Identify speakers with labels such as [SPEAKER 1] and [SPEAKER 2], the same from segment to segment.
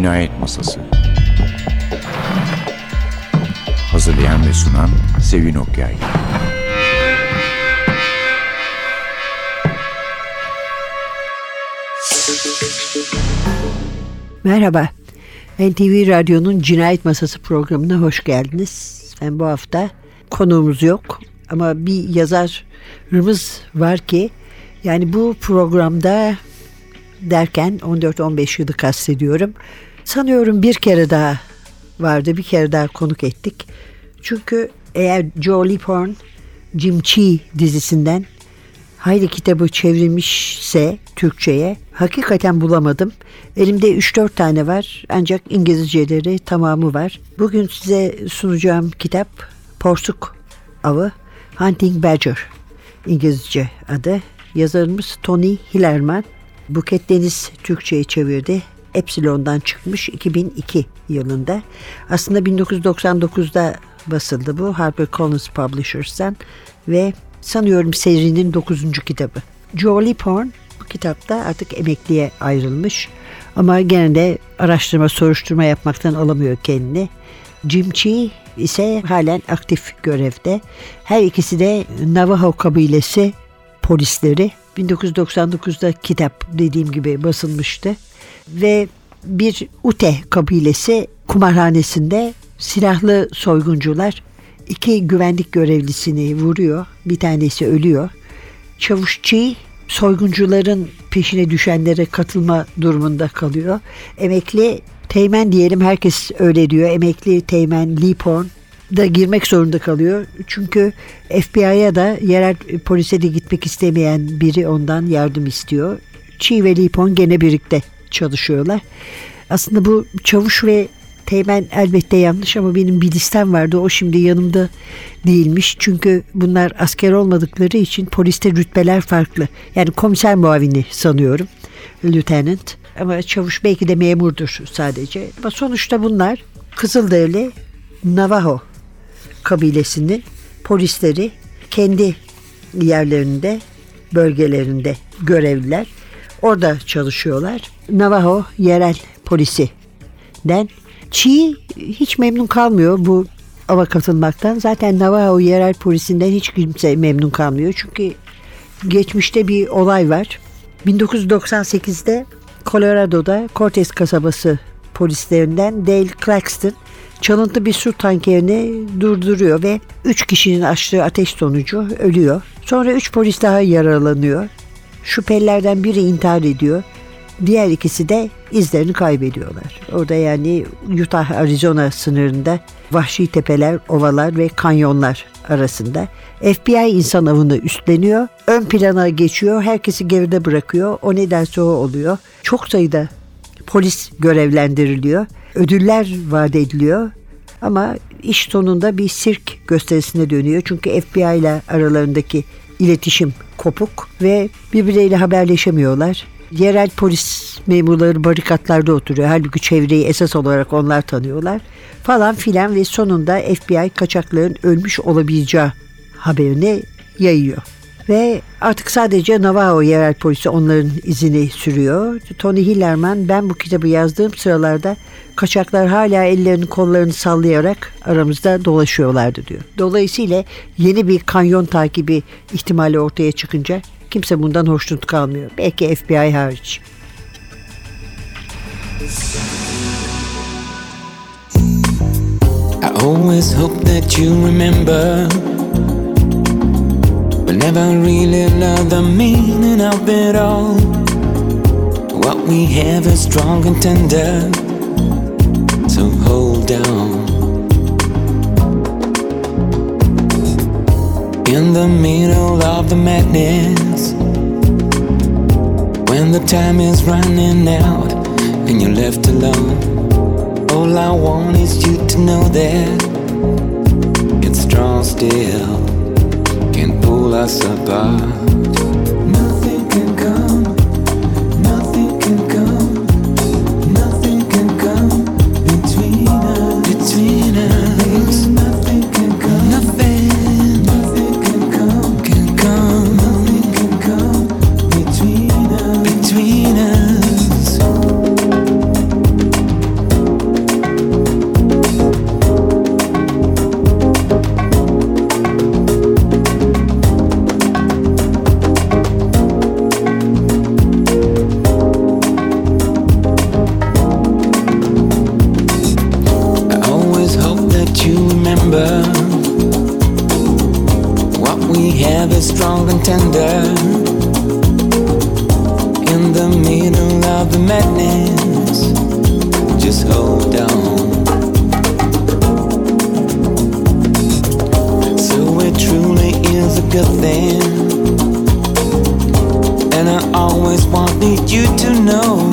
[SPEAKER 1] Cinayet Masası Hazırlayan ve sunan Sevin Okyay
[SPEAKER 2] Merhaba. NTV Radyo'nun Cinayet Masası programına hoş geldiniz. Ben bu hafta konuğumuz yok ama bir yazarımız var ki yani bu programda derken 14-15 yılı kastediyorum. Sanıyorum bir kere daha vardı, bir kere daha konuk ettik. Çünkü eğer Joe Liphorn, Jim Chi dizisinden hayli kitabı çevrilmişse Türkçe'ye hakikaten bulamadım. Elimde 3-4 tane var ancak İngilizceleri tamamı var. Bugün size sunacağım kitap Porsuk Avı Hunting Badger İngilizce adı. Yazarımız Tony Hillerman. Buket Deniz Türkçe'ye çevirdi. Epsilon'dan çıkmış 2002 yılında. Aslında 1999'da basıldı bu HarperCollins Publishers'tan ve sanıyorum serinin 9. kitabı. Joe Liphorn bu kitapta artık emekliye ayrılmış ama gene de araştırma soruşturma yapmaktan alamıyor kendini. Jim Chi ise halen aktif görevde. Her ikisi de Navajo kabilesi polisleri. 1999'da kitap dediğim gibi basılmıştı. Ve bir Ute kabilesi kumarhanesinde silahlı soyguncular iki güvenlik görevlisini vuruyor. Bir tanesi ölüyor. Çavuşçi soyguncuların peşine düşenlere katılma durumunda kalıyor. Emekli teğmen diyelim herkes öyle diyor. Emekli teğmen Lee Porn da girmek zorunda kalıyor. Çünkü FBI'ya da yerel polise de gitmek istemeyen biri ondan yardım istiyor. Chi ve Lee Porn gene birlikte çalışıyorlar. Aslında bu çavuş ve teğmen elbette yanlış ama benim bir listem vardı. O şimdi yanımda değilmiş. Çünkü bunlar asker olmadıkları için poliste rütbeler farklı. Yani komiser muavini sanıyorum. Lieutenant. Ama çavuş belki de memurdur sadece. Ama sonuçta bunlar Kızılderili Navajo kabilesinin polisleri kendi yerlerinde, bölgelerinde görevliler. Orada çalışıyorlar. Navajo yerel polisinden Çi hiç memnun kalmıyor bu ava katılmaktan. Zaten Navajo yerel polisinden hiç kimse memnun kalmıyor. Çünkü geçmişte bir olay var. 1998'de Colorado'da Cortez kasabası polislerinden Dale Claxton çalıntı bir su tankerini durduruyor ve 3 kişinin açtığı ateş sonucu ölüyor. Sonra 3 polis daha yaralanıyor. Şüphelilerden biri intihar ediyor. Diğer ikisi de izlerini kaybediyorlar. Orada yani Utah Arizona sınırında vahşi tepeler, ovalar ve kanyonlar arasında. FBI insan avını üstleniyor. Ön plana geçiyor. Herkesi geride bırakıyor. O nedense o oluyor. Çok sayıda polis görevlendiriliyor. Ödüller vaat ediliyor. Ama iş sonunda bir sirk gösterisine dönüyor. Çünkü FBI ile aralarındaki iletişim kopuk ve birbirleriyle haberleşemiyorlar. Yerel polis memurları barikatlarda oturuyor. Halbuki çevreyi esas olarak onlar tanıyorlar. Falan filan ve sonunda FBI kaçakların ölmüş olabileceği haberini yayıyor. Ve artık sadece Navajo yerel polisi onların izini sürüyor. Tony Hillerman ben bu kitabı yazdığım sıralarda kaçaklar hala ellerini kollarını sallayarak aramızda dolaşıyorlardı diyor. Dolayısıyla yeni bir kanyon takibi ihtimali ortaya çıkınca kimse bundan hoşnut kalmıyor. Belki FBI hariç.
[SPEAKER 3] I always hope that you remember But never really know the meaning of it all. What we have is strong and tender So hold on In the middle of the madness When the time is running out And you're left alone all I want is you to know that it's strong still, can pull us apart. Nothing can come, madness, just hold on. So it truly is a good thing. And I always wanted you to know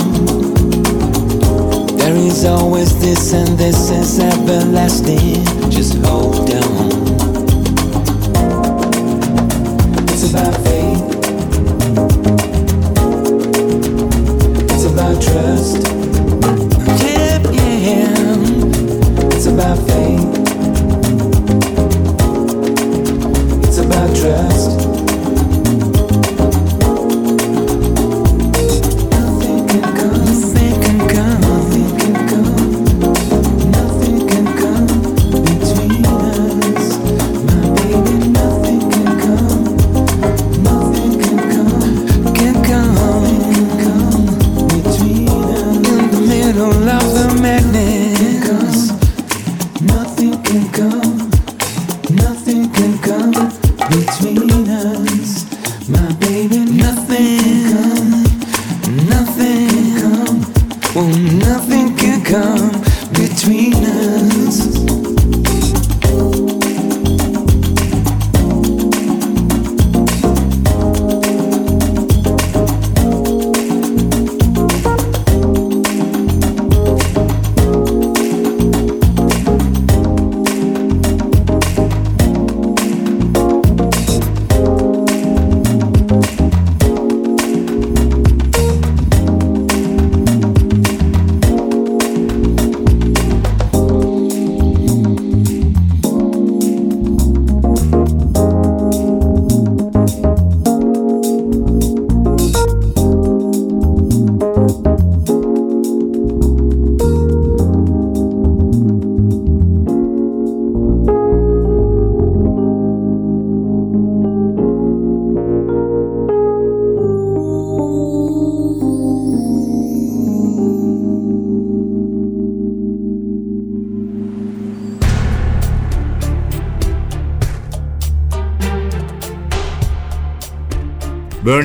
[SPEAKER 3] there is always this, and this is everlasting. Just hold on. It's about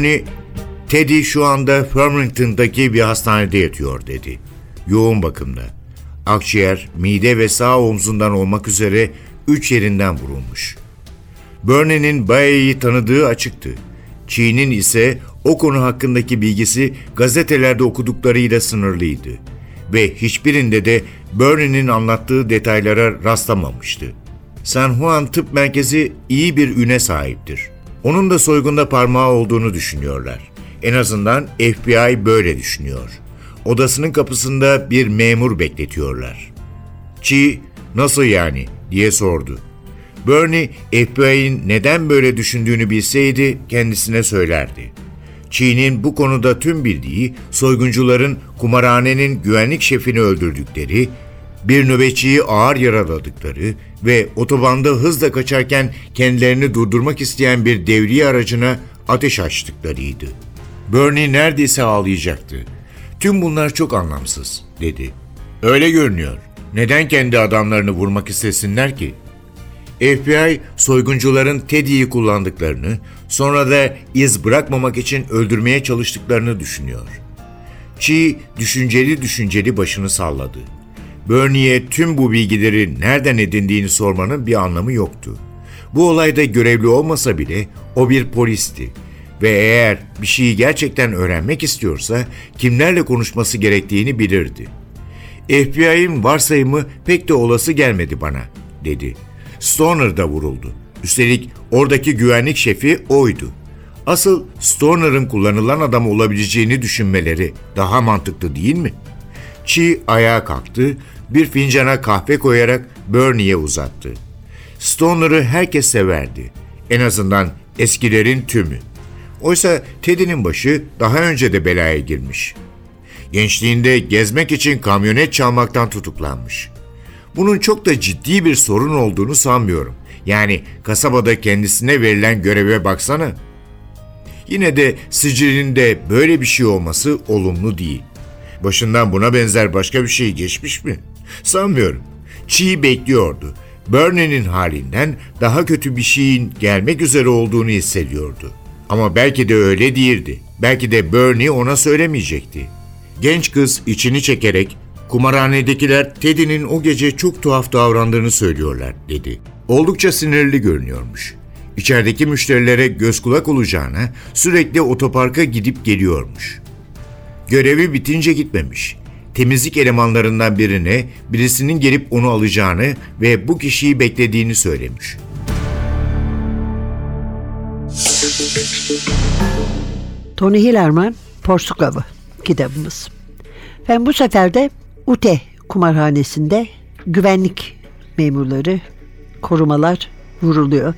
[SPEAKER 4] Bernie, Teddy şu anda Farmington'daki bir hastanede yatıyor dedi. Yoğun bakımda. Akciğer, mide ve sağ omzundan olmak üzere üç yerinden vurulmuş. Bernie'nin Baya'yı tanıdığı açıktı. Çiğ'nin ise o konu hakkındaki bilgisi gazetelerde okuduklarıyla sınırlıydı. Ve hiçbirinde de Bernie'nin anlattığı detaylara rastlamamıştı. San Juan Tıp Merkezi iyi bir üne sahiptir. Onun da soygunda parmağı olduğunu düşünüyorlar. En azından FBI böyle düşünüyor. Odasının kapısında bir memur bekletiyorlar. Chi, nasıl yani diye sordu. Bernie, FBI'nin neden böyle düşündüğünü bilseydi kendisine söylerdi. Chi'nin bu konuda tüm bildiği soyguncuların kumarhanenin güvenlik şefini öldürdükleri, bir nöbetçiyi ağır yaraladıkları ve otobanda hızla kaçarken kendilerini durdurmak isteyen bir devriye aracına ateş açtıklarıydı. Bernie neredeyse ağlayacaktı. Tüm bunlar çok anlamsız, dedi. Öyle görünüyor. Neden kendi adamlarını vurmak istesinler ki? FBI soyguncuların Teddy'yi kullandıklarını, sonra da iz bırakmamak için öldürmeye çalıştıklarını düşünüyor. Chi düşünceli düşünceli başını salladı. Bernie'ye tüm bu bilgileri nereden edindiğini sormanın bir anlamı yoktu. Bu olayda görevli olmasa bile o bir polisti ve eğer bir şeyi gerçekten öğrenmek istiyorsa kimlerle konuşması gerektiğini bilirdi. FBI'ın varsayımı pek de olası gelmedi bana, dedi. Stoner da vuruldu. Üstelik oradaki güvenlik şefi oydu. Asıl Stoner'ın kullanılan adam olabileceğini düşünmeleri daha mantıklı değil mi? Chi ayağa kalktı, bir fincana kahve koyarak Bernie'ye uzattı. Stoner'ı herkes severdi. En azından eskilerin tümü. Oysa Teddy'nin başı daha önce de belaya girmiş. Gençliğinde gezmek için kamyonet çalmaktan tutuklanmış. Bunun çok da ciddi bir sorun olduğunu sanmıyorum. Yani kasabada kendisine verilen göreve baksana. Yine de sicilinde böyle bir şey olması olumlu değil. Başından buna benzer başka bir şey geçmiş mi? Sanmıyorum. Çiğ bekliyordu Burney'nin halinden daha kötü bir şeyin gelmek üzere olduğunu hissediyordu. Ama belki de öyle değildi. Belki de Bernie ona söylemeyecekti. Genç kız içini çekerek kumarhanedekiler Teddy'nin o gece çok tuhaf davrandığını söylüyorlar dedi. Oldukça sinirli görünüyormuş. İçerideki müşterilere göz kulak olacağına sürekli otoparka gidip geliyormuş. Görevi bitince gitmemiş. Temizlik elemanlarından birine birisinin gelip onu alacağını ve bu kişiyi beklediğini söylemiş.
[SPEAKER 2] Tony Hillerman Porsuk Avı kitabımız. Ben bu sefer de Ute kumarhanesinde güvenlik memurları, korumalar vuruluyor.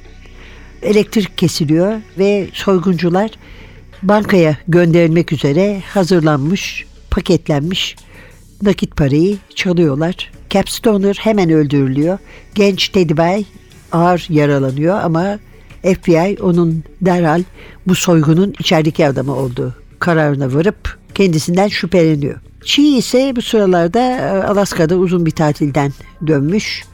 [SPEAKER 2] Elektrik kesiliyor ve soyguncular bankaya gönderilmek üzere hazırlanmış, paketlenmiş nakit parayı çalıyorlar. Capstoner hemen öldürülüyor. Genç Teddy Bay ağır yaralanıyor ama FBI onun derhal bu soygunun içerideki adamı olduğu kararına varıp kendisinden şüpheleniyor. Chi ise bu sıralarda e, Alaska'da uzun bir tatilden dönmüş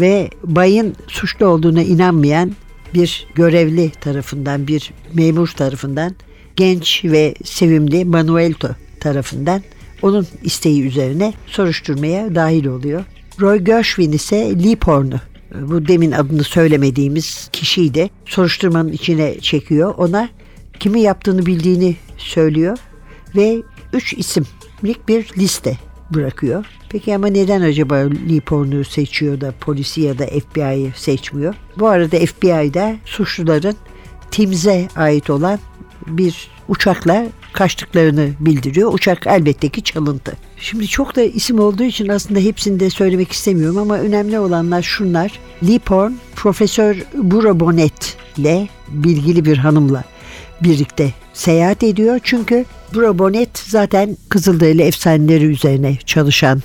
[SPEAKER 2] ve Bay'ın suçlu olduğuna inanmayan bir görevli tarafından, bir memur tarafından, genç ve sevimli Manuelto tarafından onun isteği üzerine soruşturmaya dahil oluyor. Roy Gershwin ise Lee Porn'u bu demin adını söylemediğimiz kişiyi de soruşturmanın içine çekiyor. Ona kimi yaptığını bildiğini söylüyor ve üç isimlik bir liste bırakıyor. Peki ama neden acaba Lee Porn'u seçiyor da polisi ya da FBI'yi seçmiyor? Bu arada FBI'da suçluların Tims'e ait olan bir uçakla kaçtıklarını bildiriyor. Uçak elbette ki çalıntı. Şimdi çok da isim olduğu için aslında hepsini de söylemek istemiyorum ama önemli olanlar şunlar. Lee Porn, Profesör Bura Bonnet ile bilgili bir hanımla birlikte seyahat ediyor. Çünkü Bura Bonnet zaten Kızılderili efsaneleri üzerine çalışan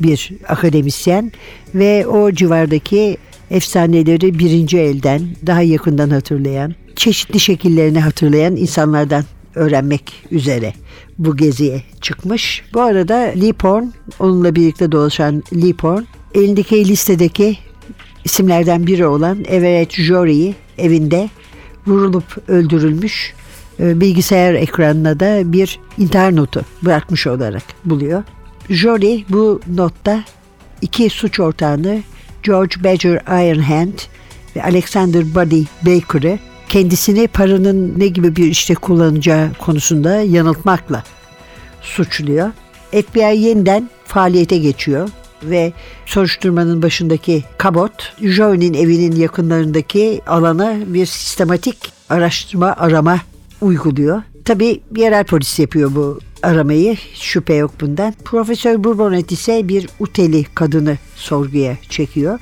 [SPEAKER 2] bir akademisyen ve o civardaki efsaneleri birinci elden daha yakından hatırlayan, çeşitli şekillerini hatırlayan insanlardan öğrenmek üzere bu geziye çıkmış. Bu arada Lee Porn, onunla birlikte dolaşan Lee Porn, elindeki listedeki isimlerden biri olan Everett Jory'i evinde vurulup öldürülmüş e, bilgisayar ekranına da bir intihar notu bırakmış olarak buluyor. Jory bu notta iki suç ortağını George Badger Ironhand ve Alexander Buddy Baker'ı kendisini paranın ne gibi bir işte kullanacağı konusunda yanıltmakla suçluyor. FBI yeniden faaliyete geçiyor ve soruşturmanın başındaki Kabot, Joe'nin evinin yakınlarındaki alana bir sistematik araştırma arama uyguluyor. Tabi yerel polis yapıyor bu aramayı. Şüphe yok bundan. Profesör Bourbonet ise bir uteli kadını sorguya çekiyor.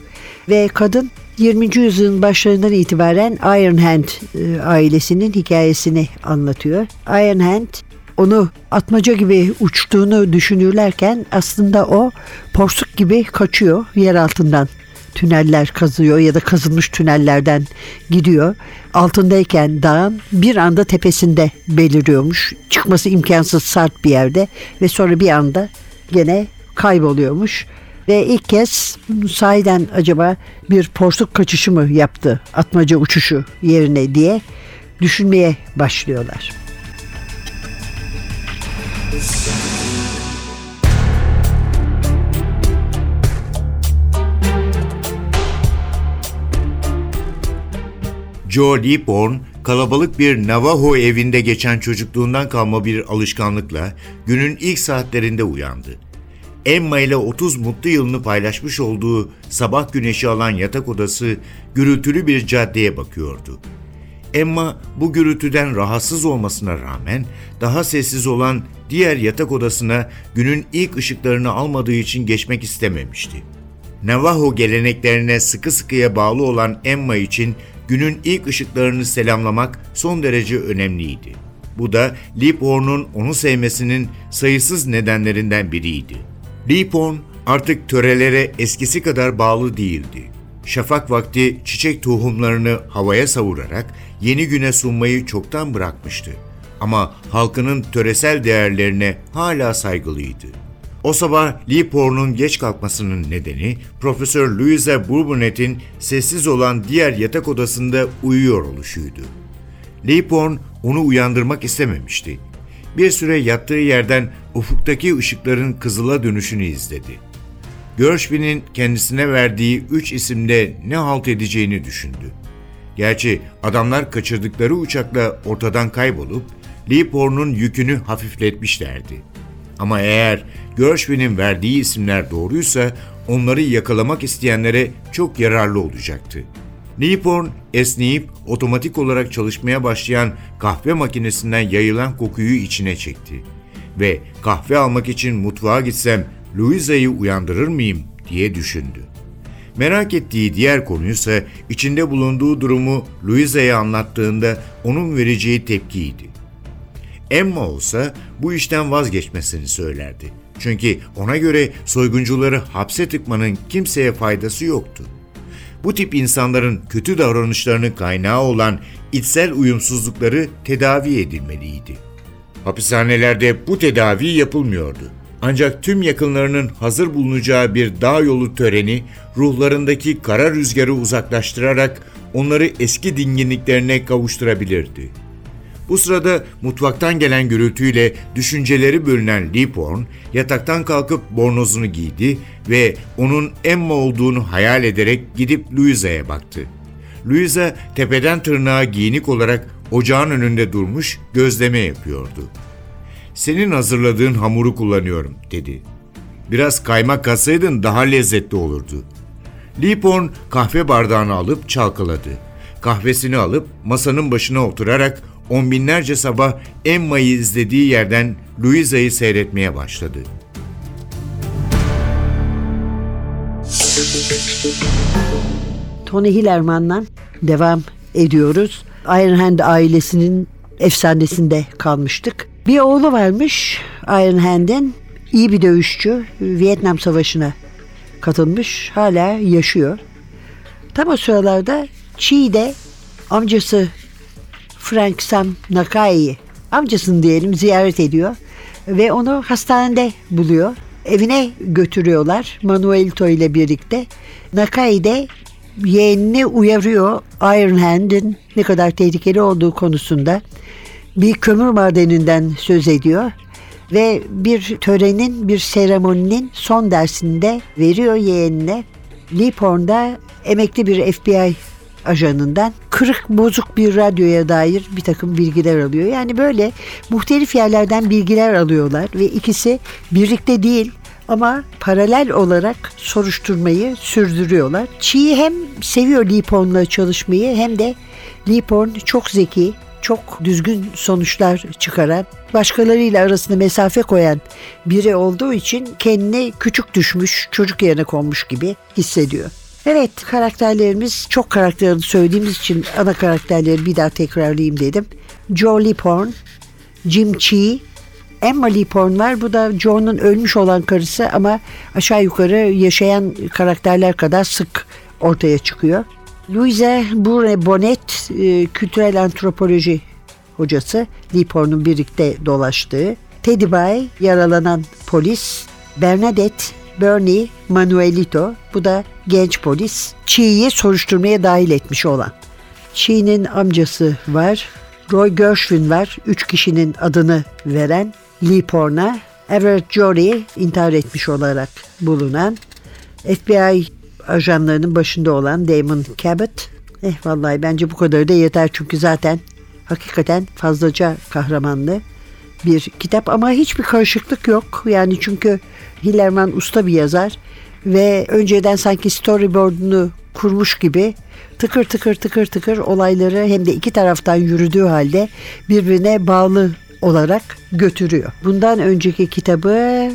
[SPEAKER 2] Ve kadın 20. yüzyılın başlarından itibaren Iron Hand e, ailesinin hikayesini anlatıyor. Iron Hand onu atmaca gibi uçtuğunu düşünürlerken aslında o porsuk gibi kaçıyor yer altından tüneller kazıyor ya da kazılmış tünellerden gidiyor. Altındayken dağın bir anda tepesinde beliriyormuş. Çıkması imkansız sert bir yerde ve sonra bir anda gene kayboluyormuş. Ve ilk kez sahiden acaba bir porsuk kaçışı mı yaptı atmaca uçuşu yerine diye düşünmeye başlıyorlar.
[SPEAKER 4] Joe Leaporn, kalabalık bir Navajo evinde geçen çocukluğundan kalma bir alışkanlıkla günün ilk saatlerinde uyandı. Emma ile 30 mutlu yılını paylaşmış olduğu sabah güneşi alan yatak odası gürültülü bir caddeye bakıyordu. Emma bu gürültüden rahatsız olmasına rağmen daha sessiz olan diğer yatak odasına günün ilk ışıklarını almadığı için geçmek istememişti. Navajo geleneklerine sıkı sıkıya bağlı olan Emma için günün ilk ışıklarını selamlamak son derece önemliydi. Bu da Leaphorn'un onu sevmesinin sayısız nedenlerinden biriydi. Leaphorn artık törelere eskisi kadar bağlı değildi. Şafak vakti çiçek tohumlarını havaya savurarak yeni güne sunmayı çoktan bırakmıştı. Ama halkının töresel değerlerine hala saygılıydı. O sabah Lee Porn'un geç kalkmasının nedeni Profesör Louisa Bourbonnet'in sessiz olan diğer yatak odasında uyuyor oluşuydu. Lee Porn onu uyandırmak istememişti. Bir süre yattığı yerden ufuktaki ışıkların kızıla dönüşünü izledi. Gershwin'in kendisine verdiği üç isimde ne halt edeceğini düşündü. Gerçi adamlar kaçırdıkları uçakla ortadan kaybolup Lee Porn'un yükünü hafifletmişlerdi. Ama eğer Gershwin'in verdiği isimler doğruysa onları yakalamak isteyenlere çok yararlı olacaktı. Newporn esneyip otomatik olarak çalışmaya başlayan kahve makinesinden yayılan kokuyu içine çekti. Ve kahve almak için mutfağa gitsem Louisa'yı uyandırır mıyım diye düşündü. Merak ettiği diğer konuysa içinde bulunduğu durumu Louisa'ya anlattığında onun vereceği tepkiydi. Emma olsa bu işten vazgeçmesini söylerdi. Çünkü ona göre soyguncuları hapse tıkmanın kimseye faydası yoktu. Bu tip insanların kötü davranışlarının kaynağı olan içsel uyumsuzlukları tedavi edilmeliydi. Hapishanelerde bu tedavi yapılmıyordu. Ancak tüm yakınlarının hazır bulunacağı bir dağ yolu töreni ruhlarındaki kara rüzgarı uzaklaştırarak onları eski dinginliklerine kavuşturabilirdi. Bu sırada mutfaktan gelen gürültüyle düşünceleri bölünen Leaporn yataktan kalkıp bornozunu giydi ve onun Emma olduğunu hayal ederek gidip Louisa'ya baktı. Louisa tepeden tırnağa giyinik olarak ocağın önünde durmuş gözleme yapıyordu. Senin hazırladığın hamuru kullanıyorum dedi. Biraz kaymak katsaydın daha lezzetli olurdu. Lipon kahve bardağını alıp çalkaladı. Kahvesini alıp masanın başına oturarak on binlerce sabah Emma'yı izlediği yerden Louisa'yı seyretmeye başladı.
[SPEAKER 2] Tony Hillerman'dan devam ediyoruz. Iron Hand ailesinin efsanesinde kalmıştık. Bir oğlu varmış Iron Hand'in iyi bir dövüşçü. Vietnam Savaşı'na katılmış. Hala yaşıyor. Tam o sıralarda Chi'de amcası Frank Sam Nakai'yi amcasını diyelim ziyaret ediyor ve onu hastanede buluyor. Evine götürüyorlar Manuelito ile birlikte. Nakai de yeğenini uyarıyor Iron Hand'in ne kadar tehlikeli olduğu konusunda. Bir kömür madeninden söz ediyor ve bir törenin, bir seremoninin son dersinde veriyor yeğenine. Liporn'da emekli bir FBI ajanından kırık bozuk bir radyoya dair bir takım bilgiler alıyor. Yani böyle muhtelif yerlerden bilgiler alıyorlar ve ikisi birlikte değil ama paralel olarak soruşturmayı sürdürüyorlar. Çiğ hem seviyor Liporn'la çalışmayı hem de Liporn çok zeki, çok düzgün sonuçlar çıkaran, başkalarıyla arasında mesafe koyan biri olduğu için kendini küçük düşmüş, çocuk yerine konmuş gibi hissediyor. Evet karakterlerimiz çok karakterini söylediğimiz için ana karakterleri bir daha tekrarlayayım dedim. Joe Liporn, Jim Chee, Emma Liporn var. Bu da Joe'nun ölmüş olan karısı ama aşağı yukarı yaşayan karakterler kadar sık ortaya çıkıyor. Louise Bourne Bonnet e, kültürel antropoloji hocası Liporn'un birlikte dolaştığı. Teddy Bay yaralanan polis. Bernadette Bernie Manuelito bu da genç polis. Chi'yi soruşturmaya dahil etmiş olan. Chi'nin amcası var. Roy Gershwin var. Üç kişinin adını veren Lee Porn'a. Everett Jory intihar etmiş olarak bulunan. FBI ajanlarının başında olan Damon Cabot. Eh vallahi bence bu kadarı da yeter çünkü zaten hakikaten fazlaca kahramanlı bir kitap ama hiçbir karışıklık yok. Yani çünkü Hillerman usta bir yazar ve önceden sanki storyboard'unu kurmuş gibi tıkır tıkır tıkır tıkır olayları hem de iki taraftan yürüdüğü halde birbirine bağlı olarak götürüyor. Bundan önceki kitabı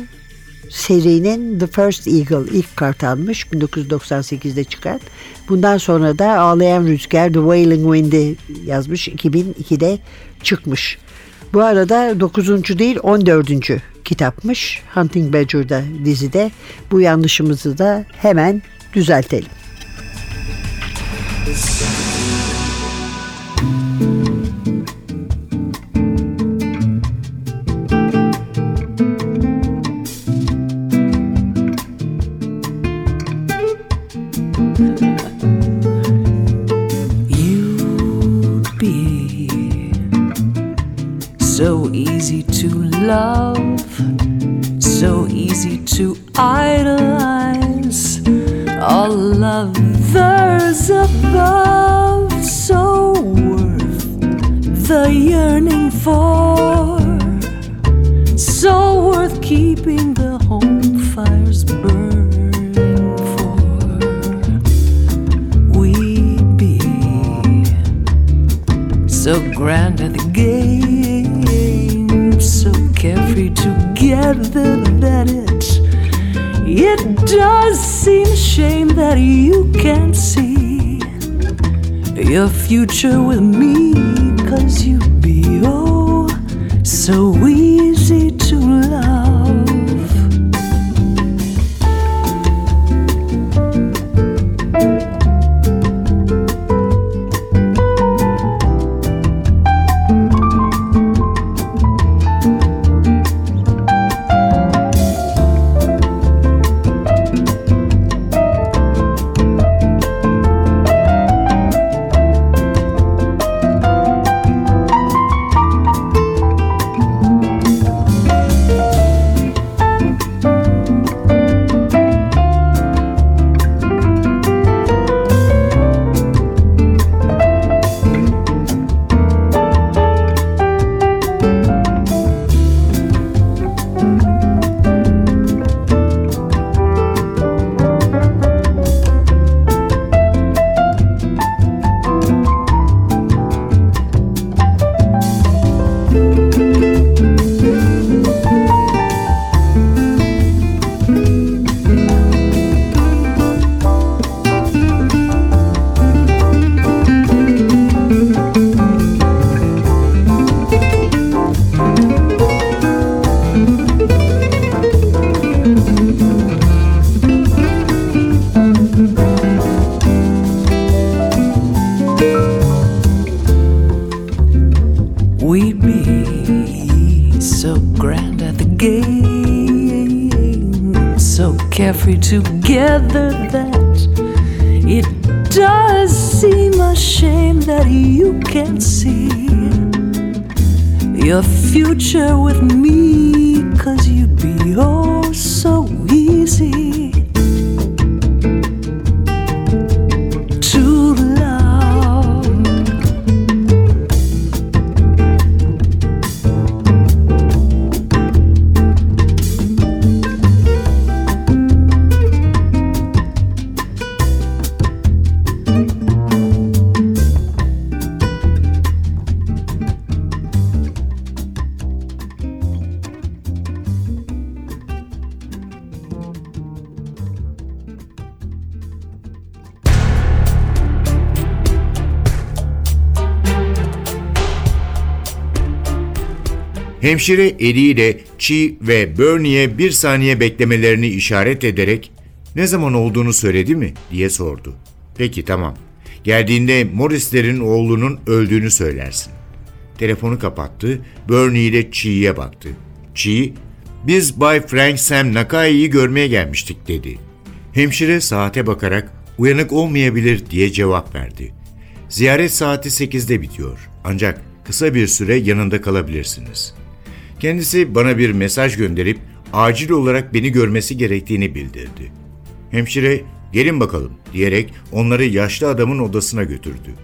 [SPEAKER 2] serinin The First Eagle ilk kartalmış 1998'de çıkan. Bundan sonra da Ağlayan Rüzgar The Wailing Wind'i yazmış 2002'de çıkmış. Bu arada 9. değil 14. kitapmış Hunting Badger'da dizide. Bu yanlışımızı da hemen düzeltelim.
[SPEAKER 5] So easy to love, so easy to idolize. All others above, so worth the yearning for. So worth keeping the home fires burning for. We be so grand together that it it does seem a shame that you can't see your future with me, cause you'd be oh so easy future with
[SPEAKER 4] Hemşire eliyle Chi ve Bernie'ye bir saniye beklemelerini işaret ederek ne zaman olduğunu söyledi mi diye sordu. Peki tamam. Geldiğinde Morris'lerin oğlunun öldüğünü söylersin. Telefonu kapattı, Bernie ile Chi'ye baktı. Chi, biz Bay Frank Sam Nakai'yi görmeye gelmiştik dedi. Hemşire saate bakarak uyanık olmayabilir diye cevap verdi. Ziyaret saati 8'de bitiyor ancak kısa bir süre yanında kalabilirsiniz. Kendisi bana bir mesaj gönderip acil olarak beni görmesi gerektiğini bildirdi. Hemşire gelin bakalım diyerek onları yaşlı adamın odasına götürdü.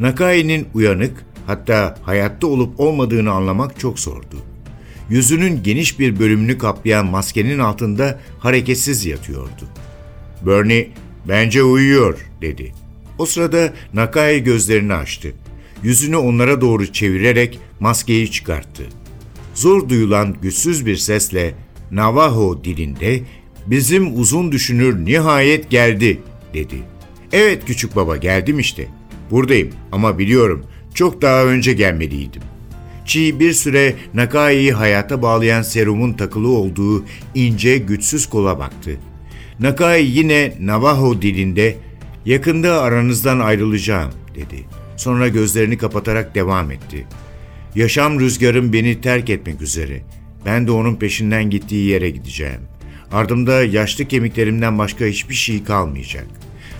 [SPEAKER 4] Nakai'nin uyanık hatta hayatta olup olmadığını anlamak çok zordu. Yüzünün geniş bir bölümünü kaplayan maskenin altında hareketsiz yatıyordu. Bernie, bence uyuyor dedi. O sırada Nakai gözlerini açtı. Yüzünü onlara doğru çevirerek maskeyi çıkarttı. Zor duyulan güçsüz bir sesle Navajo dilinde bizim uzun düşünür nihayet geldi dedi. Evet küçük baba geldim işte. Buradayım ama biliyorum çok daha önce gelmeliydim. Chi bir süre Nakai'yi hayata bağlayan serumun takılı olduğu ince güçsüz kola baktı. Nakai yine Navajo dilinde yakında aranızdan ayrılacağım dedi. Sonra gözlerini kapatarak devam etti. Yaşam rüzgarım beni terk etmek üzere. Ben de onun peşinden gittiği yere gideceğim. Ardımda yaşlı kemiklerimden başka hiçbir şey kalmayacak.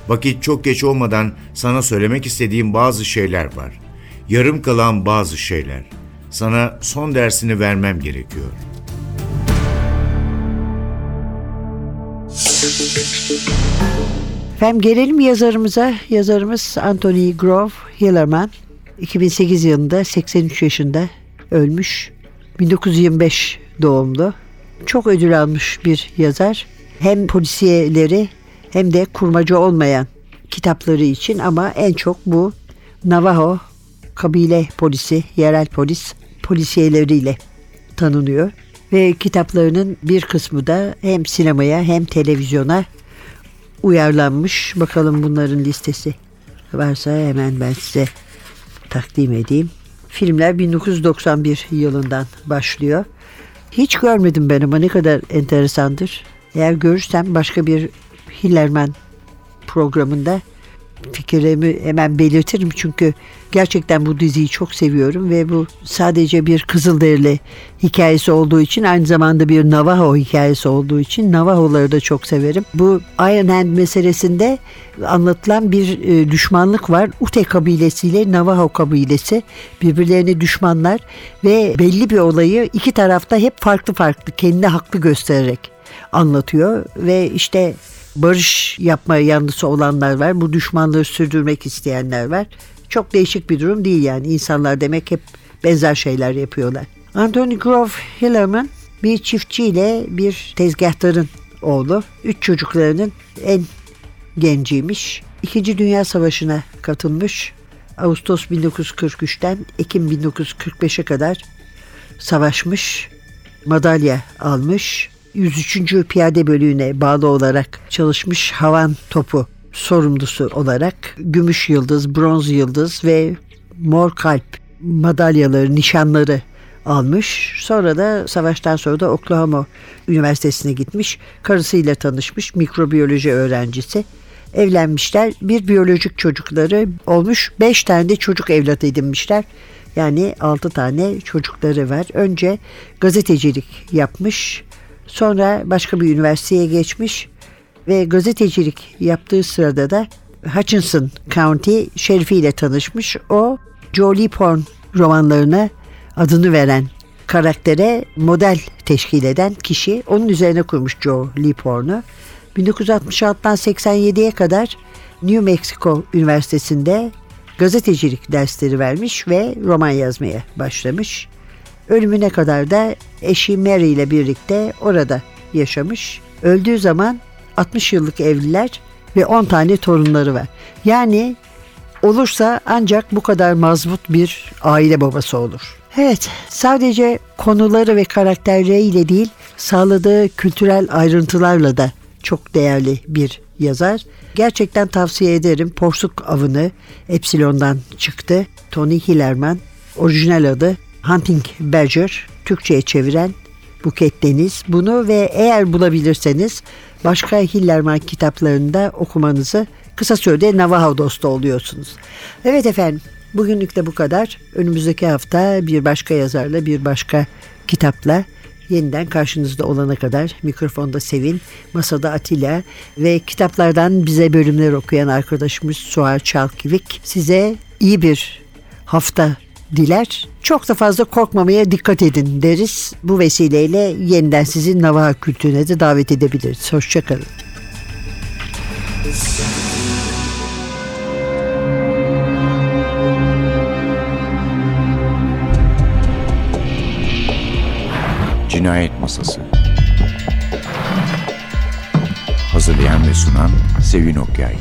[SPEAKER 4] Vakit çok geç olmadan sana söylemek istediğim bazı şeyler var. Yarım kalan bazı şeyler. Sana son dersini vermem gerekiyor.
[SPEAKER 2] Efendim gelelim yazarımıza. Yazarımız Anthony Grove Hillerman. 2008 yılında 83 yaşında ölmüş. 1925 doğumlu. Çok ödül almış bir yazar. Hem polisiyeleri hem de kurmaca olmayan kitapları için ama en çok bu Navajo kabile polisi, yerel polis polisiyeleriyle tanınıyor. Ve kitaplarının bir kısmı da hem sinemaya hem televizyona uyarlanmış. Bakalım bunların listesi varsa hemen ben size takdim edeyim. Filmler 1991 yılından başlıyor. Hiç görmedim ben ama ne kadar enteresandır. Eğer görürsem başka bir Hillerman programında fikirlerimi hemen belirtirim çünkü gerçekten bu diziyi çok seviyorum ve bu sadece bir Kızılderili hikayesi olduğu için aynı zamanda bir Navajo hikayesi olduğu için Navajo'ları da çok severim. Bu Iron Hand meselesinde anlatılan bir e, düşmanlık var. Ute kabilesiyle Navajo kabilesi birbirlerine düşmanlar ve belli bir olayı iki tarafta hep farklı farklı kendine haklı göstererek anlatıyor ve işte barış yapma yanlısı olanlar var. Bu düşmanlığı sürdürmek isteyenler var. Çok değişik bir durum değil yani. İnsanlar demek hep benzer şeyler yapıyorlar. Anthony Grove Hillerman bir çiftçiyle bir tezgahtarın oğlu. Üç çocuklarının en genciymiş. İkinci Dünya Savaşı'na katılmış. Ağustos 1943'ten Ekim 1945'e kadar savaşmış. Madalya almış. 103. Piyade Bölüğü'ne bağlı olarak çalışmış havan topu sorumlusu olarak gümüş yıldız, bronz yıldız ve mor kalp madalyaları, nişanları almış. Sonra da savaştan sonra da Oklahoma Üniversitesi'ne gitmiş. Karısıyla tanışmış, mikrobiyoloji öğrencisi. Evlenmişler. Bir biyolojik çocukları olmuş. Beş tane de çocuk evlat edinmişler. Yani altı tane çocukları var. Önce gazetecilik yapmış. Sonra başka bir üniversiteye geçmiş ve gazetecilik yaptığı sırada da Hutchinson County şerifiyle tanışmış. O Jolie Porn romanlarına adını veren karaktere model teşkil eden kişi. Onun üzerine kurmuş Joe Lee Porn'u. 1966'dan 87'ye kadar New Mexico Üniversitesi'nde gazetecilik dersleri vermiş ve roman yazmaya başlamış. Ölümüne kadar da eşi Mary ile birlikte orada yaşamış. Öldüğü zaman 60 yıllık evliler ve 10 tane torunları var. Yani olursa ancak bu kadar mazbut bir aile babası olur. Evet, sadece konuları ve karakterleriyle değil, sağladığı kültürel ayrıntılarla da çok değerli bir yazar. Gerçekten tavsiye ederim. Porsuk Avını Epsilon'dan çıktı. Tony Hillerman. Orijinal adı Hunting Badger. Türkçe'ye çeviren Buket Deniz. Bunu ve eğer bulabilirseniz başka Hillerman kitaplarında okumanızı kısa sürede Navajo dostu oluyorsunuz. Evet efendim bugünlük de bu kadar. Önümüzdeki hafta bir başka yazarla bir başka kitapla yeniden karşınızda olana kadar mikrofonda Sevin, masada Atilla ve kitaplardan bize bölümler okuyan arkadaşımız Suar Çalkivik size iyi bir hafta diler. Çok da fazla korkmamaya dikkat edin deriz. Bu vesileyle yeniden sizin Navaha kültürüne de davet edebiliriz. Hoşçakalın.
[SPEAKER 1] Cinayet Masası Hazırlayan ve sunan Sevin Okyay